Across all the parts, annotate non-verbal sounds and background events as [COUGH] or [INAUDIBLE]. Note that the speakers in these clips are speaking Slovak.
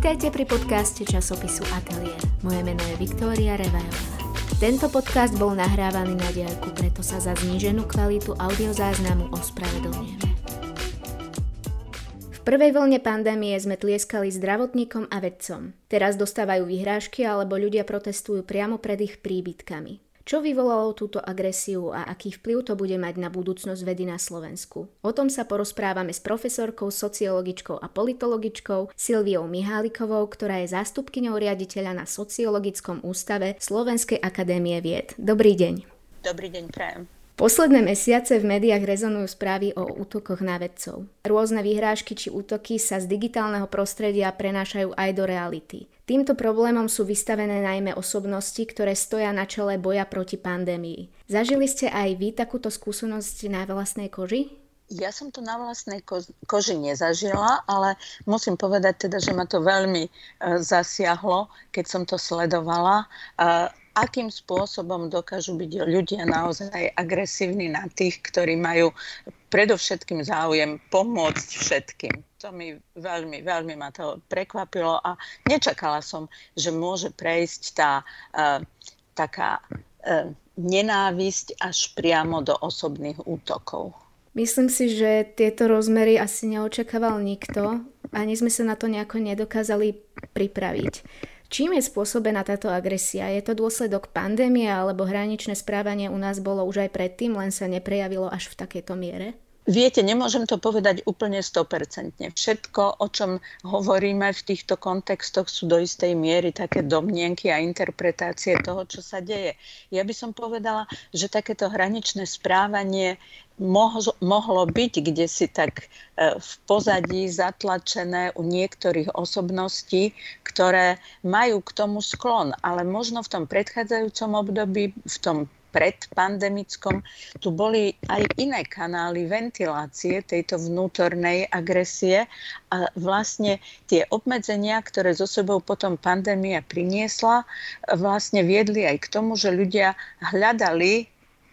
Vítajte pri podcaste časopisu Atelier. Moje meno je Viktória Revajová. Tento podcast bol nahrávaný na diaľku, preto sa za zníženú kvalitu audiozáznamu ospravedlňujeme. V prvej vlne pandémie sme tlieskali zdravotníkom a vedcom. Teraz dostávajú vyhrážky alebo ľudia protestujú priamo pred ich príbytkami. Čo vyvolalo túto agresiu a aký vplyv to bude mať na budúcnosť vedy na Slovensku? O tom sa porozprávame s profesorkou, sociologičkou a politologičkou Silviou Mihálikovou, ktorá je zástupkyňou riaditeľa na Sociologickom ústave Slovenskej akadémie vied. Dobrý deň. Dobrý deň, prajem. Posledné mesiace v médiách rezonujú správy o útokoch na vedcov. Rôzne vyhrážky či útoky sa z digitálneho prostredia prenášajú aj do reality. Týmto problémom sú vystavené najmä osobnosti, ktoré stoja na čele boja proti pandémii. Zažili ste aj vy takúto skúsenosť na vlastnej koži? Ja som to na vlastnej ko- koži nezažila, ale musím povedať teda, že ma to veľmi e, zasiahlo, keď som to sledovala. E, akým spôsobom dokážu byť ľudia naozaj agresívni na tých, ktorí majú predovšetkým záujem pomôcť všetkým. To mi veľmi, veľmi ma to prekvapilo a nečakala som, že môže prejsť tá uh, taká uh, nenávisť až priamo do osobných útokov. Myslím si, že tieto rozmery asi neočakával nikto. Ani sme sa na to nejako nedokázali pripraviť. Čím je spôsobená táto agresia? Je to dôsledok pandémie alebo hraničné správanie u nás bolo už aj predtým, len sa neprejavilo až v takejto miere? Viete, nemôžem to povedať úplne 100%. Všetko, o čom hovoríme v týchto kontextoch, sú do istej miery také domnienky a interpretácie toho, čo sa deje. Ja by som povedala, že takéto hraničné správanie mohlo byť kde si tak e, v pozadí zatlačené u niektorých osobností, ktoré majú k tomu sklon. Ale možno v tom predchádzajúcom období, v tom predpandemickom, tu boli aj iné kanály ventilácie tejto vnútornej agresie a vlastne tie obmedzenia, ktoré zo sebou potom pandémia priniesla, vlastne viedli aj k tomu, že ľudia hľadali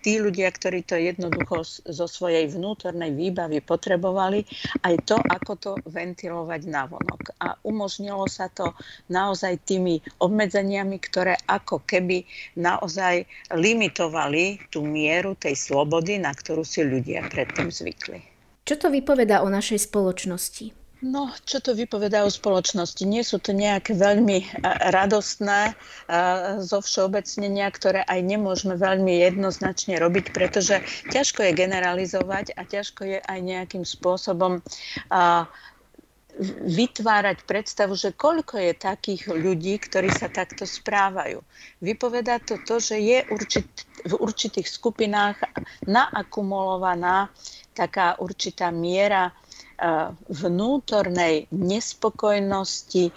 tí ľudia, ktorí to jednoducho zo svojej vnútornej výbavy potrebovali, aj to, ako to ventilovať navonok. A umožnilo sa to naozaj tými obmedzeniami, ktoré ako keby naozaj limitovali tú mieru tej slobody, na ktorú si ľudia predtým zvykli. Čo to vypoveda o našej spoločnosti? No, čo to vypovedá o spoločnosti? Nie sú to nejaké veľmi e, radostné e, zo všeobecnenia, ktoré aj nemôžeme veľmi jednoznačne robiť, pretože ťažko je generalizovať a ťažko je aj nejakým spôsobom vytvárať predstavu, že koľko je takých ľudí, ktorí sa takto správajú. Vypovedá to to, že je určit, v určitých skupinách naakumulovaná taká určitá miera vnútornej nespokojnosti,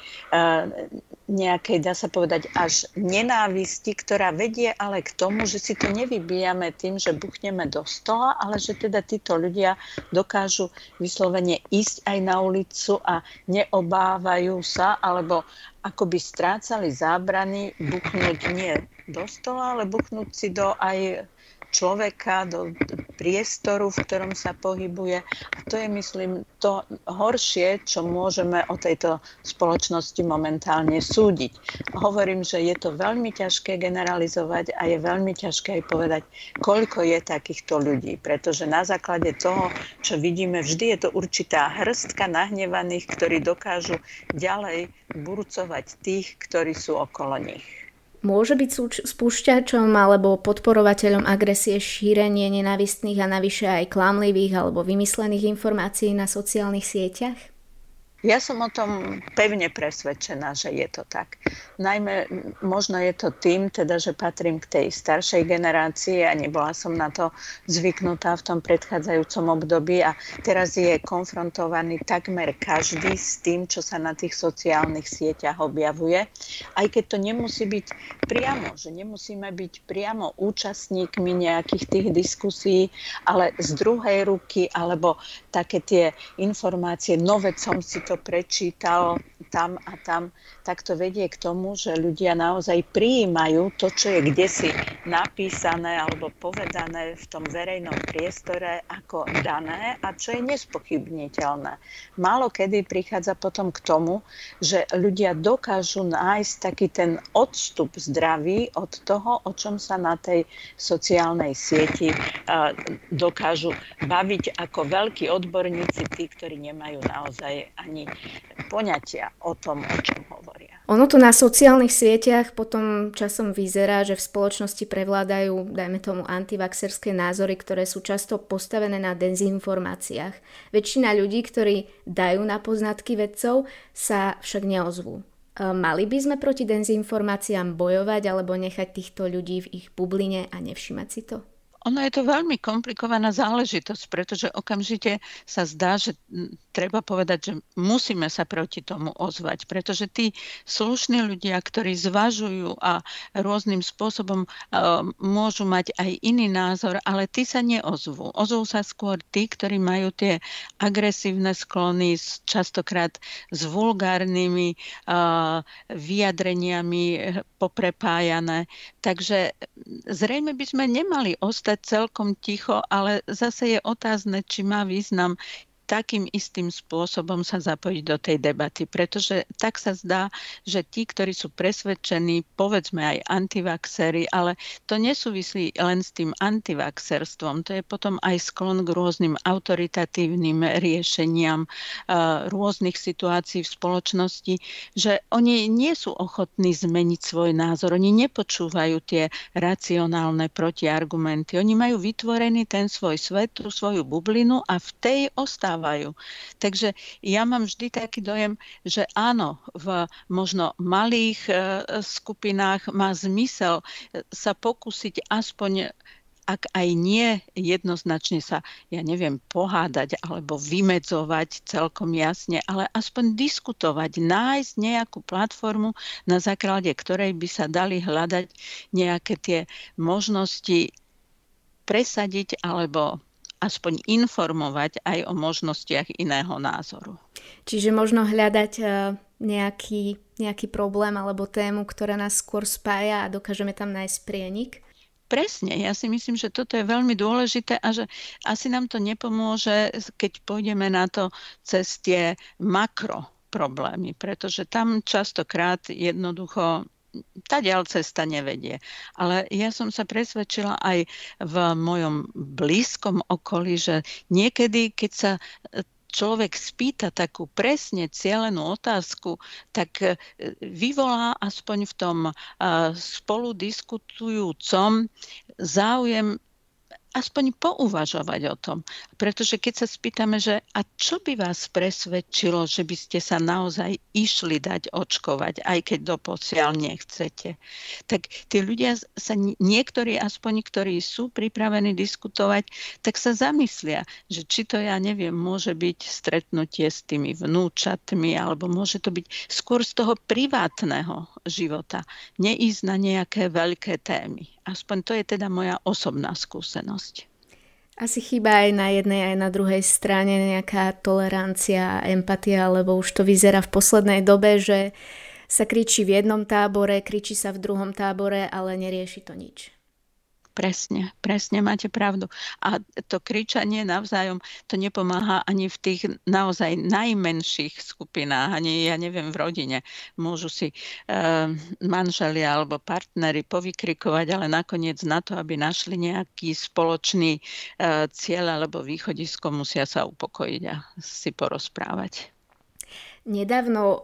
nejakej, dá sa povedať, až nenávisti, ktorá vedie ale k tomu, že si to nevybíjame tým, že buchneme do stola, ale že teda títo ľudia dokážu vyslovene ísť aj na ulicu a neobávajú sa, alebo ako by strácali zábrany buchnúť nie do stola, ale buchnúť si do aj človeka, do priestoru, v ktorom sa pohybuje. A to je, myslím, to horšie, čo môžeme o tejto spoločnosti momentálne súdiť. Hovorím, že je to veľmi ťažké generalizovať a je veľmi ťažké aj povedať, koľko je takýchto ľudí. Pretože na základe toho, čo vidíme, vždy je to určitá hrstka nahnevaných, ktorí dokážu ďalej burcovať tých, ktorí sú okolo nich. Môže byť spúšťačom alebo podporovateľom agresie šírenie nenavistných a navyše aj klamlivých alebo vymyslených informácií na sociálnych sieťach? Ja som o tom pevne presvedčená, že je to tak. Najmä možno je to tým, teda, že patrím k tej staršej generácii a nebola som na to zvyknutá v tom predchádzajúcom období a teraz je konfrontovaný takmer každý s tým, čo sa na tých sociálnych sieťach objavuje. Aj keď to nemusí byť priamo, že nemusíme byť priamo účastníkmi nejakých tých diskusí, ale z druhej ruky alebo také tie informácie, no veď som si to prečítal tam a tam, tak to vedie k tomu, že ľudia naozaj prijímajú to, čo je kde si napísané alebo povedané v tom verejnom priestore ako dané a čo je nespochybniteľné. Málo kedy prichádza potom k tomu, že ľudia dokážu nájsť taký ten odstup zdravý od toho, o čom sa na tej sociálnej sieti dokážu baviť ako veľkí odborníci, tí, ktorí nemajú naozaj ani poňatia o tom, o čom hovoria. Ono to na sociálnych sieťach potom časom vyzerá, že v spoločnosti prevládajú, dajme tomu, antivaxerské názory, ktoré sú často postavené na dezinformáciách. Väčšina ľudí, ktorí dajú na poznatky vedcov, sa však neozvú. E, mali by sme proti dezinformáciám bojovať alebo nechať týchto ľudí v ich bubline a nevšimať si to? Ono je to veľmi komplikovaná záležitosť, pretože okamžite sa zdá, že treba povedať, že musíme sa proti tomu ozvať, pretože tí slušní ľudia, ktorí zvažujú a rôznym spôsobom uh, môžu mať aj iný názor, ale tí sa neozvú. Ozvú sa skôr tí, ktorí majú tie agresívne sklony, častokrát s vulgárnymi uh, vyjadreniami eh, poprepájané. Takže zrejme by sme nemali ostať celkom ticho, ale zase je otázne, či má význam takým istým spôsobom sa zapojiť do tej debaty, pretože tak sa zdá, že tí, ktorí sú presvedčení, povedzme aj antivaxery, ale to nesúvislí len s tým antivaxerstvom, to je potom aj sklon k rôznym autoritatívnym riešeniam rôznych situácií v spoločnosti, že oni nie sú ochotní zmeniť svoj názor, oni nepočúvajú tie racionálne protiargumenty, oni majú vytvorený ten svoj svet, tú svoju bublinu a v tej ostávajú dostávajú. Takže ja mám vždy taký dojem, že áno, v možno malých e, skupinách má zmysel e, sa pokúsiť aspoň ak aj nie jednoznačne sa, ja neviem, pohádať alebo vymedzovať celkom jasne, ale aspoň diskutovať, nájsť nejakú platformu, na základe ktorej by sa dali hľadať nejaké tie možnosti presadiť alebo aspoň informovať aj o možnostiach iného názoru. Čiže možno hľadať e, nejaký, nejaký problém alebo tému, ktorá nás skôr spája a dokážeme tam nájsť prienik? Presne, ja si myslím, že toto je veľmi dôležité a že asi nám to nepomôže, keď pôjdeme na to cez tie makro problémy, pretože tam častokrát jednoducho tá ďal cesta nevedie. Ale ja som sa presvedčila aj v mojom blízkom okolí, že niekedy, keď sa človek spýta takú presne cieľenú otázku, tak e, vyvolá aspoň v tom spolu diskutujúcom záujem aspoň pouvažovať o tom. Pretože keď sa spýtame, že a čo by vás presvedčilo, že by ste sa naozaj išli dať očkovať, aj keď doposiaľ nechcete, tak tí ľudia sa niektorí aspoň, ktorí sú pripravení diskutovať, tak sa zamyslia, že či to ja neviem, môže byť stretnutie s tými vnúčatmi, alebo môže to byť skôr z toho privátneho života, neísť na nejaké veľké témy. Aspoň to je teda moja osobná skúsenosť. Asi chýba aj na jednej, aj na druhej strane nejaká tolerancia a empatia, lebo už to vyzerá v poslednej dobe, že sa kričí v jednom tábore, kričí sa v druhom tábore, ale nerieši to nič. Presne, presne máte pravdu. A to kričanie navzájom, to nepomáha ani v tých naozaj najmenších skupinách, ani ja neviem v rodine. Môžu si e, manželia alebo partnery povykrikovať, ale nakoniec na to, aby našli nejaký spoločný e, cieľ alebo východisko, musia sa upokojiť a si porozprávať. Nedávno uh,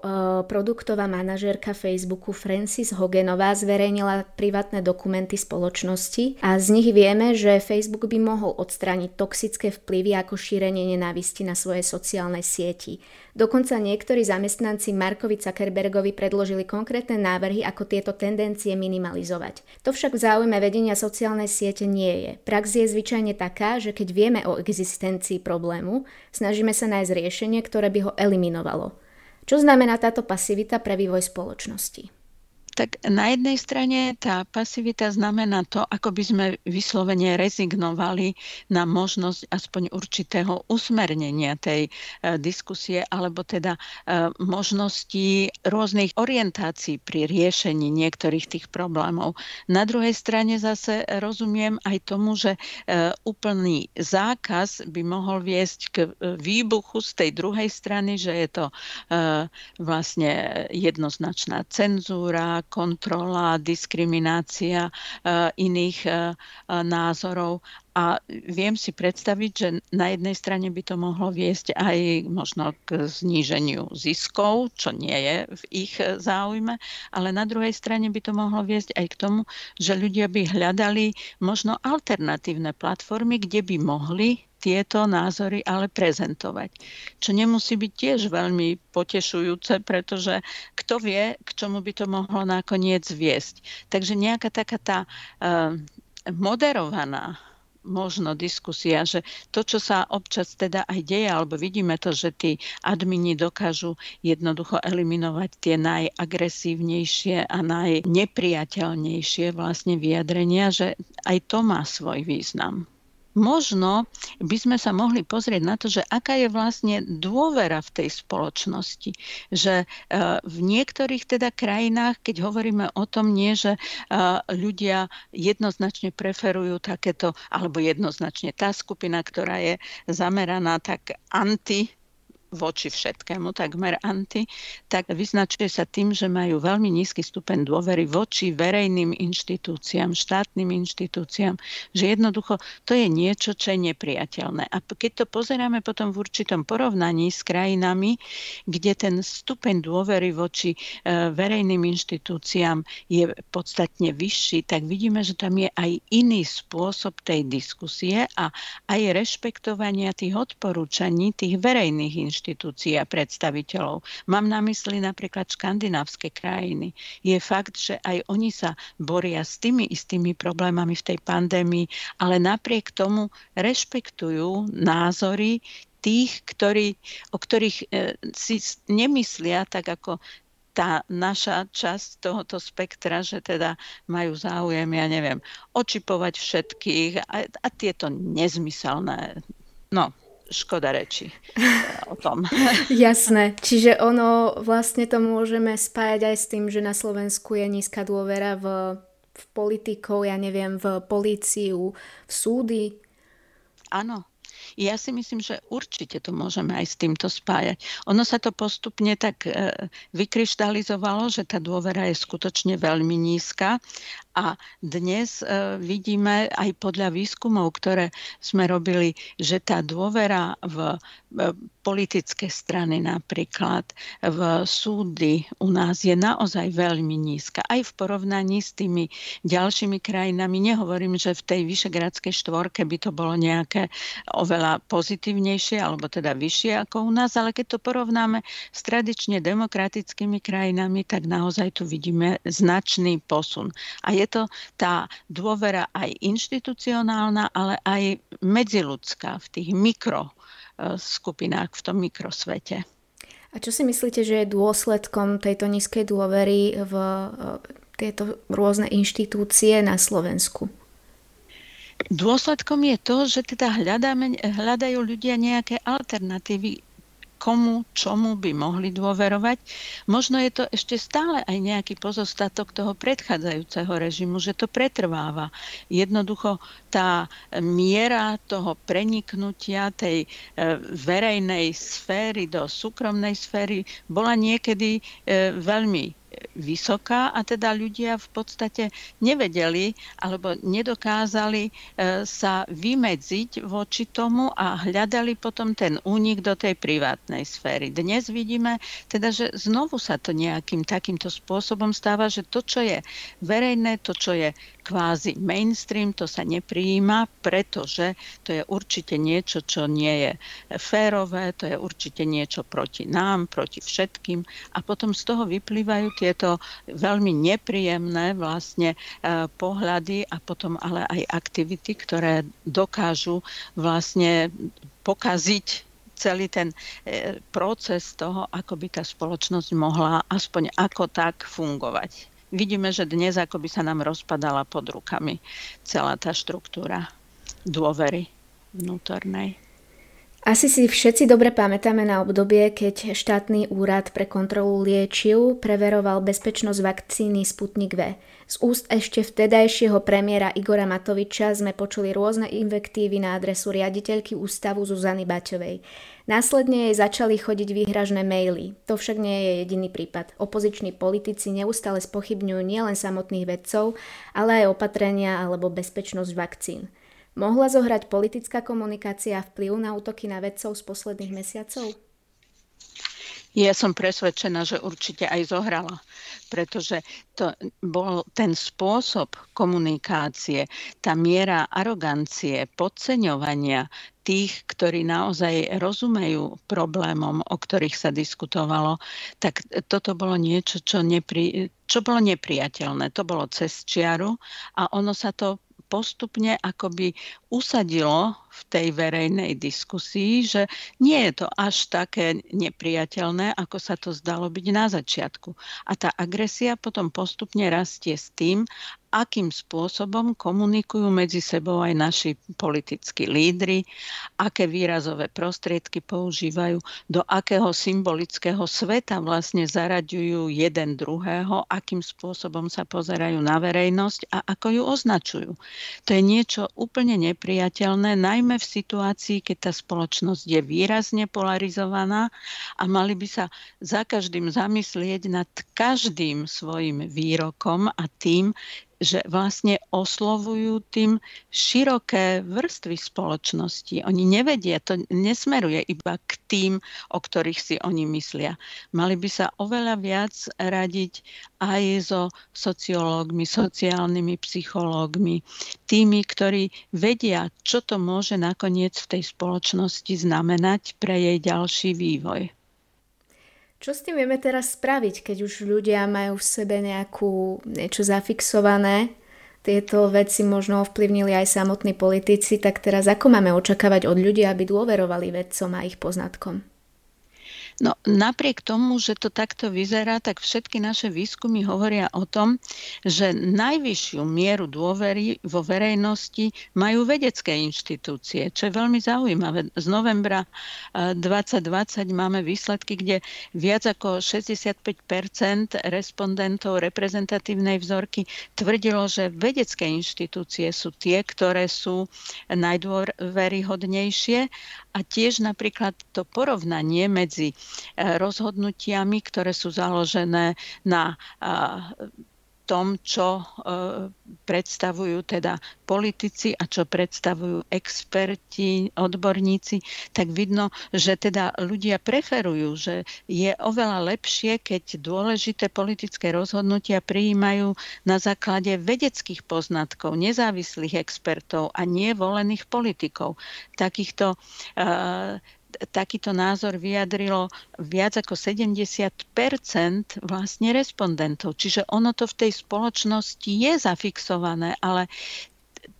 produktová manažérka Facebooku Francis Hogenová zverejnila privátne dokumenty spoločnosti a z nich vieme, že Facebook by mohol odstrániť toxické vplyvy ako šírenie nenávisti na svojej sociálnej sieti. Dokonca niektorí zamestnanci Markovi Zuckerbergovi predložili konkrétne návrhy, ako tieto tendencie minimalizovať. To však v záujme vedenia sociálnej siete nie je. Prax je zvyčajne taká, že keď vieme o existencii problému, snažíme sa nájsť riešenie, ktoré by ho eliminovalo. Čo znamená táto pasivita pre vývoj spoločnosti? Tak na jednej strane tá pasivita znamená to, ako by sme vyslovene rezignovali na možnosť aspoň určitého usmernenia tej e, diskusie, alebo teda e, možnosti rôznych orientácií pri riešení niektorých tých problémov. Na druhej strane zase rozumiem aj tomu, že e, úplný zákaz by mohol viesť k výbuchu z tej druhej strany, že je to vlastne jednoznačná cenzúra, kontrola, diskriminácia eh, iných eh, názorov. A viem si predstaviť, že na jednej strane by to mohlo viesť aj možno k zníženiu ziskov, čo nie je v ich záujme, ale na druhej strane by to mohlo viesť aj k tomu, že ľudia by hľadali možno alternatívne platformy, kde by mohli tieto názory ale prezentovať. Čo nemusí byť tiež veľmi potešujúce, pretože kto vie, k čomu by to mohlo nakoniec viesť. Takže nejaká taká tá uh, moderovaná možno diskusia, že to, čo sa občas teda aj deje, alebo vidíme to, že tí admini dokážu jednoducho eliminovať tie najagresívnejšie a najnepriateľnejšie vlastne vyjadrenia, že aj to má svoj význam možno by sme sa mohli pozrieť na to, že aká je vlastne dôvera v tej spoločnosti. Že e, v niektorých teda krajinách, keď hovoríme o tom, nie, že e, ľudia jednoznačne preferujú takéto, alebo jednoznačne tá skupina, ktorá je zameraná tak anti voči všetkému, takmer anti, tak vyznačuje sa tým, že majú veľmi nízky stupeň dôvery voči verejným inštitúciám, štátnym inštitúciám, že jednoducho to je niečo, čo je nepriateľné. A keď to pozeráme potom v určitom porovnaní s krajinami, kde ten stupeň dôvery voči e, verejným inštitúciám je podstatne vyšší, tak vidíme, že tam je aj iný spôsob tej diskusie a aj rešpektovania tých odporúčaní tých verejných inštitúcií inštitúcií a predstaviteľov. Mám na mysli napríklad škandinávske krajiny. Je fakt, že aj oni sa boria s tými istými problémami v tej pandémii, ale napriek tomu rešpektujú názory tých, ktorí, o ktorých e, si nemyslia tak ako tá naša časť tohoto spektra, že teda majú záujem, ja neviem, očipovať všetkých a, a tieto nezmyselné, no, škoda reči o tom. [LAUGHS] Jasné, čiže ono vlastne to môžeme spájať aj s tým, že na Slovensku je nízka dôvera v, v politikov, ja neviem, v políciu, v súdy. Áno, ja si myslím, že určite to môžeme aj s týmto spájať. Ono sa to postupne tak e, vykryštalizovalo, že tá dôvera je skutočne veľmi nízka a dnes e, vidíme aj podľa výskumov, ktoré sme robili, že tá dôvera v politické strany napríklad, v súdy u nás je naozaj veľmi nízka. Aj v porovnaní s tými ďalšími krajinami. Nehovorím, že v tej vyšegradskej štvorke by to bolo nejaké oveľa pozitívnejšie alebo teda vyššie ako u nás, ale keď to porovnáme s tradične demokratickými krajinami, tak naozaj tu vidíme značný posun. A je to tá dôvera aj inštitucionálna, ale aj medziludská v tých mikro skupinách v tom mikrosvete. A čo si myslíte, že je dôsledkom tejto nízkej dôvery v e, tieto rôzne inštitúcie na Slovensku? Dôsledkom je to, že teda hľadáme, hľadajú ľudia nejaké alternatívy komu, čomu by mohli dôverovať. Možno je to ešte stále aj nejaký pozostatok toho predchádzajúceho režimu, že to pretrváva. Jednoducho tá miera toho preniknutia tej e, verejnej sféry do súkromnej sféry bola niekedy e, veľmi vysoká a teda ľudia v podstate nevedeli alebo nedokázali e, sa vymedziť voči tomu a hľadali potom ten únik do tej privátnej sféry. Dnes vidíme teda, že znovu sa to nejakým takýmto spôsobom stáva, že to, čo je verejné, to, čo je kvázi mainstream, to sa neprijíma, pretože to je určite niečo, čo nie je férové, to je určite niečo proti nám, proti všetkým a potom z toho vyplývajú tieto veľmi nepríjemné vlastne e, pohľady a potom ale aj aktivity, ktoré dokážu vlastne pokaziť celý ten e, proces toho, ako by tá spoločnosť mohla aspoň ako tak fungovať. vidíme, že dnes ako by sa nám rozpadala pod rukami celá tá štruktúra dôvery vnútornej. Asi si všetci dobre pamätáme na obdobie, keď štátny úrad pre kontrolu liečiv preveroval bezpečnosť vakcíny Sputnik V. Z úst ešte vtedajšieho premiéra Igora Matoviča sme počuli rôzne invektívy na adresu riaditeľky ústavu Zuzany Baťovej. Následne jej začali chodiť výhražné maily. To však nie je jediný prípad. Opoziční politici neustále spochybňujú nielen samotných vedcov, ale aj opatrenia alebo bezpečnosť vakcín. Mohla zohrať politická komunikácia vplyv na útoky na vedcov z posledných mesiacov? Ja som presvedčená, že určite aj zohrala, pretože to bol ten spôsob komunikácie, tá miera arogancie, podceňovania tých, ktorí naozaj rozumejú problémom, o ktorých sa diskutovalo, tak toto bolo niečo, čo, nepri, čo bolo nepriateľné. To bolo cez čiaru a ono sa to postupne akoby usadilo v tej verejnej diskusii, že nie je to až také nepriateľné, ako sa to zdalo byť na začiatku. A tá agresia potom postupne rastie s tým, akým spôsobom komunikujú medzi sebou aj naši politickí lídry, aké výrazové prostriedky používajú, do akého symbolického sveta vlastne zaraďujú jeden druhého, akým spôsobom sa pozerajú na verejnosť a ako ju označujú. To je niečo úplne nepriateľné, najmä v situácii, keď tá spoločnosť je výrazne polarizovaná a mali by sa za každým zamyslieť nad každým svojim výrokom a tým, že vlastne oslovujú tým široké vrstvy spoločnosti. Oni nevedia, to nesmeruje iba k tým, o ktorých si oni myslia. Mali by sa oveľa viac radiť aj so sociológmi, sociálnymi psychológmi, tými, ktorí vedia, čo to môže nakoniec v tej spoločnosti znamenať pre jej ďalší vývoj. Čo s tým vieme teraz spraviť, keď už ľudia majú v sebe nejakú, niečo zafixované, tieto veci možno ovplyvnili aj samotní politici, tak teraz ako máme očakávať od ľudí, aby dôverovali vedcom a ich poznatkom? No napriek tomu, že to takto vyzerá, tak všetky naše výskumy hovoria o tom, že najvyššiu mieru dôvery vo verejnosti majú vedecké inštitúcie, čo je veľmi zaujímavé. Z novembra 2020 eh, máme výsledky, kde viac ako 65% respondentov reprezentatívnej vzorky tvrdilo, že vedecké inštitúcie sú tie, ktoré sú najdôveryhodnejšie a tiež napríklad to porovnanie medzi eh, rozhodnutiami, ktoré sú založené na eh, tom, čo e, predstavujú teda politici a čo predstavujú experti, odborníci, tak vidno, že teda ľudia preferujú, že je oveľa lepšie, keď dôležité politické rozhodnutia prijímajú na základe vedeckých poznatkov, nezávislých expertov a nie politikov. Takýchto uh, takýto názor vyjadrilo viac ako 70% vlastne respondentov. Čiže ono to v tej spoločnosti je zafixované, ale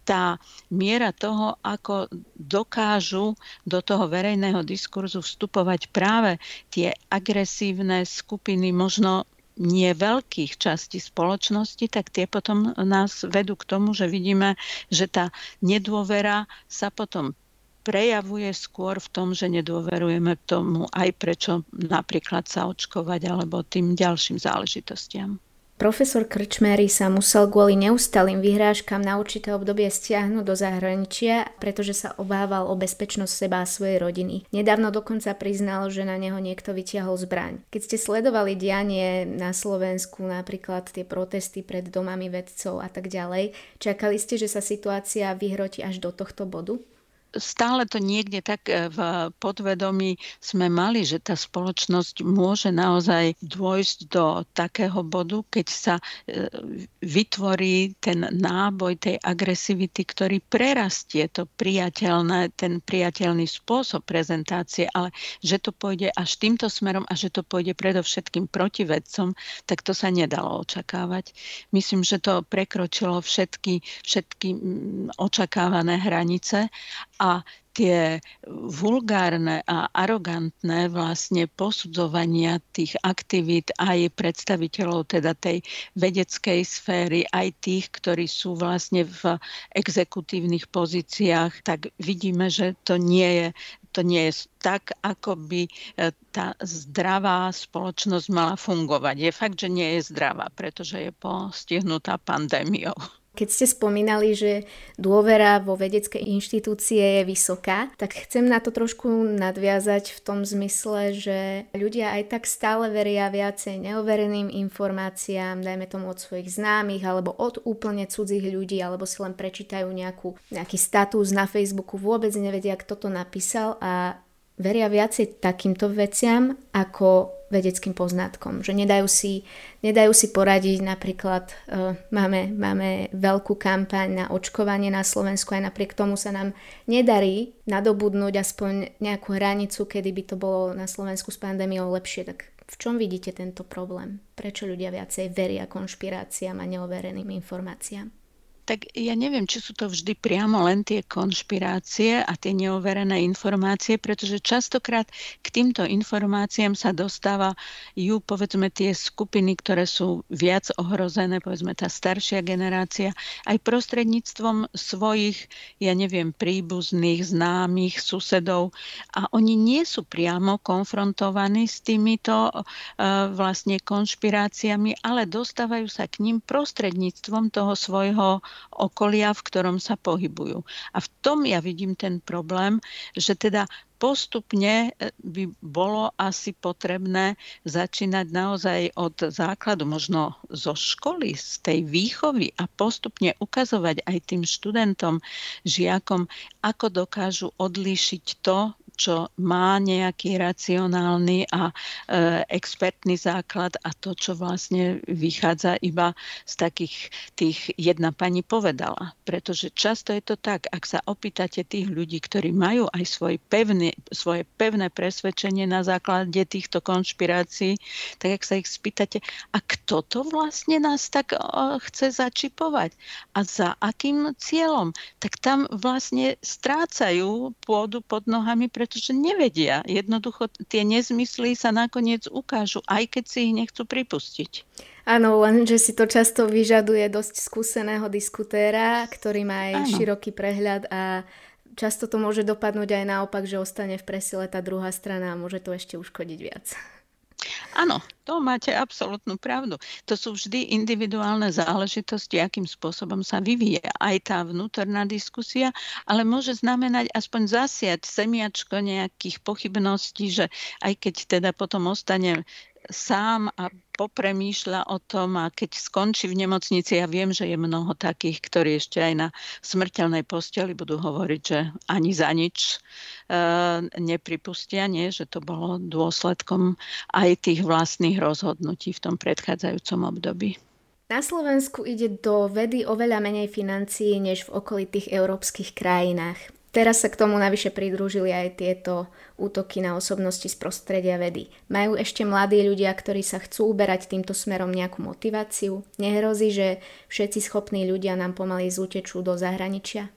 tá miera toho, ako dokážu do toho verejného diskurzu vstupovať práve tie agresívne skupiny, možno nie veľkých častí spoločnosti, tak tie potom nás vedú k tomu, že vidíme, že tá nedôvera sa potom prejavuje skôr v tom, že nedôverujeme tomu aj prečo napríklad sa očkovať alebo tým ďalším záležitostiam. Profesor Krčmery sa musel kvôli neustalým vyhrážkam na určité obdobie stiahnuť do zahraničia, pretože sa obával o bezpečnosť seba a svojej rodiny. Nedávno dokonca priznal, že na neho niekto vytiahol zbraň. Keď ste sledovali dianie na Slovensku, napríklad tie protesty pred domami vedcov a tak ďalej, čakali ste, že sa situácia vyhroti až do tohto bodu? Stále to niekde tak e, v podvedomí sme mali, že tá spoločnosť môže naozaj dôjsť do takého bodu, keď sa e, vytvorí ten náboj tej agresivity, ktorý prerastie to priateľné, ten priateľný spôsob prezentácie, ale že to pôjde až týmto smerom a že to pôjde predovšetkým proti vedcom, tak to sa nedalo očakávať. Myslím, že to prekročilo všetky, všetky očakávané hranice a tie vulgárne a arogantné vlastne posudzovania tých aktivít aj predstaviteľov teda tej vedeckej sféry, aj tých, ktorí sú vlastne v exekutívnych pozíciách, tak vidíme, že to nie je to nie je tak, ako by e, tá zdravá spoločnosť mala fungovať. Je fakt, že nie je zdravá, pretože je postihnutá pandémiou. Keď ste spomínali, že dôvera vo vedecké inštitúcie je vysoká, tak chcem na to trošku nadviazať v tom zmysle, že ľudia aj tak stále veria viacej neovereným informáciám, dajme tomu od svojich známych alebo od úplne cudzích ľudí, alebo si len prečítajú nejakú, nejaký status na Facebooku, vôbec nevedia, kto to napísal a veria viacej takýmto veciam ako vedeckým poznatkom, že nedajú si, nedajú si poradiť, napríklad uh, máme, máme veľkú kampaň na očkovanie na Slovensku, aj napriek tomu sa nám nedarí nadobudnúť aspoň nejakú hranicu, kedy by to bolo na Slovensku s pandémiou lepšie, tak v čom vidíte tento problém? Prečo ľudia viacej veria konšpiráciám a neovereným informáciám? Tak ja neviem, či sú to vždy priamo len tie konšpirácie a tie neoverené informácie, pretože častokrát k týmto informáciám sa dostávajú povedzme tie skupiny, ktoré sú viac ohrozené, povedzme tá staršia generácia, aj prostredníctvom svojich, ja neviem, príbuzných, známych, susedov. A oni nie sú priamo konfrontovaní s týmito uh, vlastne konšpiráciami, ale dostávajú sa k ním prostredníctvom toho svojho okolia, v ktorom sa pohybujú. A v tom ja vidím ten problém, že teda postupne e, by bolo asi potrebné začínať naozaj od základu, možno zo školy, z tej výchovy a postupne ukazovať aj tým študentom, žiakom, ako dokážu odlíšiť to, čo má nejaký racionálny a e, expertný základ a to, čo vlastne vychádza iba z takých tých jedna pani povedala. Pretože často je to tak, ak sa opýtate tých ľudí, ktorí majú aj svoj pevný, svoje pevné presvedčenie na základe týchto konšpirácií, tak ak sa ich spýtate, a kto to vlastne nás tak o, chce začipovať a za akým cieľom, tak tam vlastne strácajú pôdu pod nohami, pre pretože nevedia. Jednoducho tie nezmysly sa nakoniec ukážu, aj keď si ich nechcú pripustiť. Áno, lenže si to často vyžaduje dosť skúseného diskutéra, ktorý má aj Áno. široký prehľad a často to môže dopadnúť aj naopak, že ostane v presile tá druhá strana a môže to ešte uškodiť viac. Áno, to máte absolútnu pravdu. To sú vždy individuálne záležitosti, akým spôsobom sa vyvíje aj tá vnútorná diskusia, ale môže znamenať aspoň zasiať semiačko nejakých pochybností, že aj keď teda potom ostane sám a popremýšľa o tom a keď skončí v nemocnici, ja viem, že je mnoho takých, ktorí ešte aj na smrteľnej posteli budú hovoriť, že ani za nič e, nepripustia, nie? že to bolo dôsledkom aj tých vlastných rozhodnutí v tom predchádzajúcom období. Na Slovensku ide do vedy oveľa menej financií než v okolitých európskych krajinách. Teraz sa k tomu navyše pridružili aj tieto útoky na osobnosti z prostredia vedy. Majú ešte mladí ľudia, ktorí sa chcú uberať týmto smerom nejakú motiváciu? Nehrozí, že všetci schopní ľudia nám pomaly zútečú do zahraničia?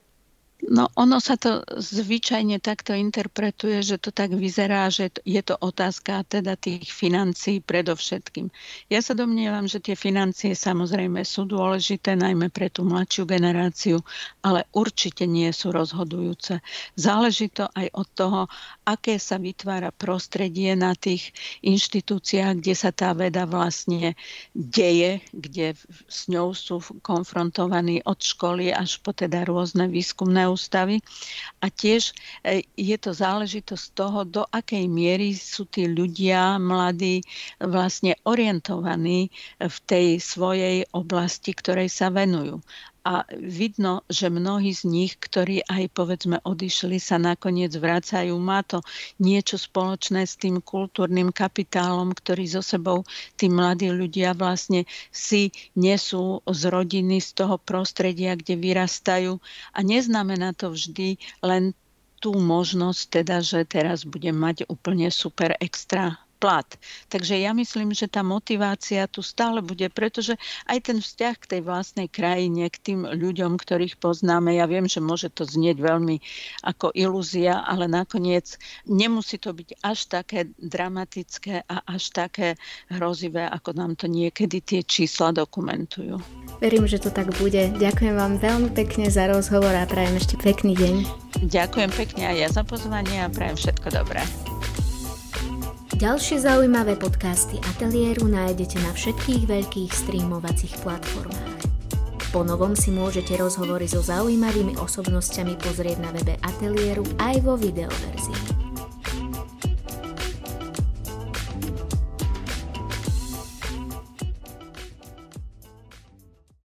No ono sa to zvyčajne takto interpretuje, že to tak vyzerá, že je to otázka teda tých financií predovšetkým. Ja sa domnievam, že tie financie samozrejme sú dôležité, najmä pre tú mladšiu generáciu, ale určite nie sú rozhodujúce. Záleží to aj od toho, aké sa vytvára prostredie na tých inštitúciách, kde sa tá veda vlastne deje, kde s ňou sú konfrontovaní od školy až po teda rôzne výskumné ústavy. A tiež e, je to záležitosť toho, do akej miery sú tí ľudia mladí vlastne orientovaní v tej svojej oblasti, ktorej sa venujú a vidno, že mnohí z nich, ktorí aj povedzme odišli, sa nakoniec vracajú. Má to niečo spoločné s tým kultúrnym kapitálom, ktorý so sebou tí mladí ľudia vlastne si nesú z rodiny, z toho prostredia, kde vyrastajú. A neznamená to vždy len tú možnosť, teda, že teraz budem mať úplne super extra plat. Takže ja myslím, že tá motivácia tu stále bude, pretože aj ten vzťah k tej vlastnej krajine, k tým ľuďom, ktorých poznáme, ja viem, že môže to znieť veľmi ako ilúzia, ale nakoniec nemusí to byť až také dramatické a až také hrozivé, ako nám to niekedy tie čísla dokumentujú. Verím, že to tak bude. Ďakujem vám veľmi pekne za rozhovor a prajem ešte pekný deň. Ďakujem pekne aj ja za pozvanie a prajem všetko dobré. Ďalšie zaujímavé podcasty Ateliéru nájdete na všetkých veľkých streamovacích platformách. Po novom si môžete rozhovory so zaujímavými osobnosťami pozrieť na webe Ateliéru aj vo videoverzii.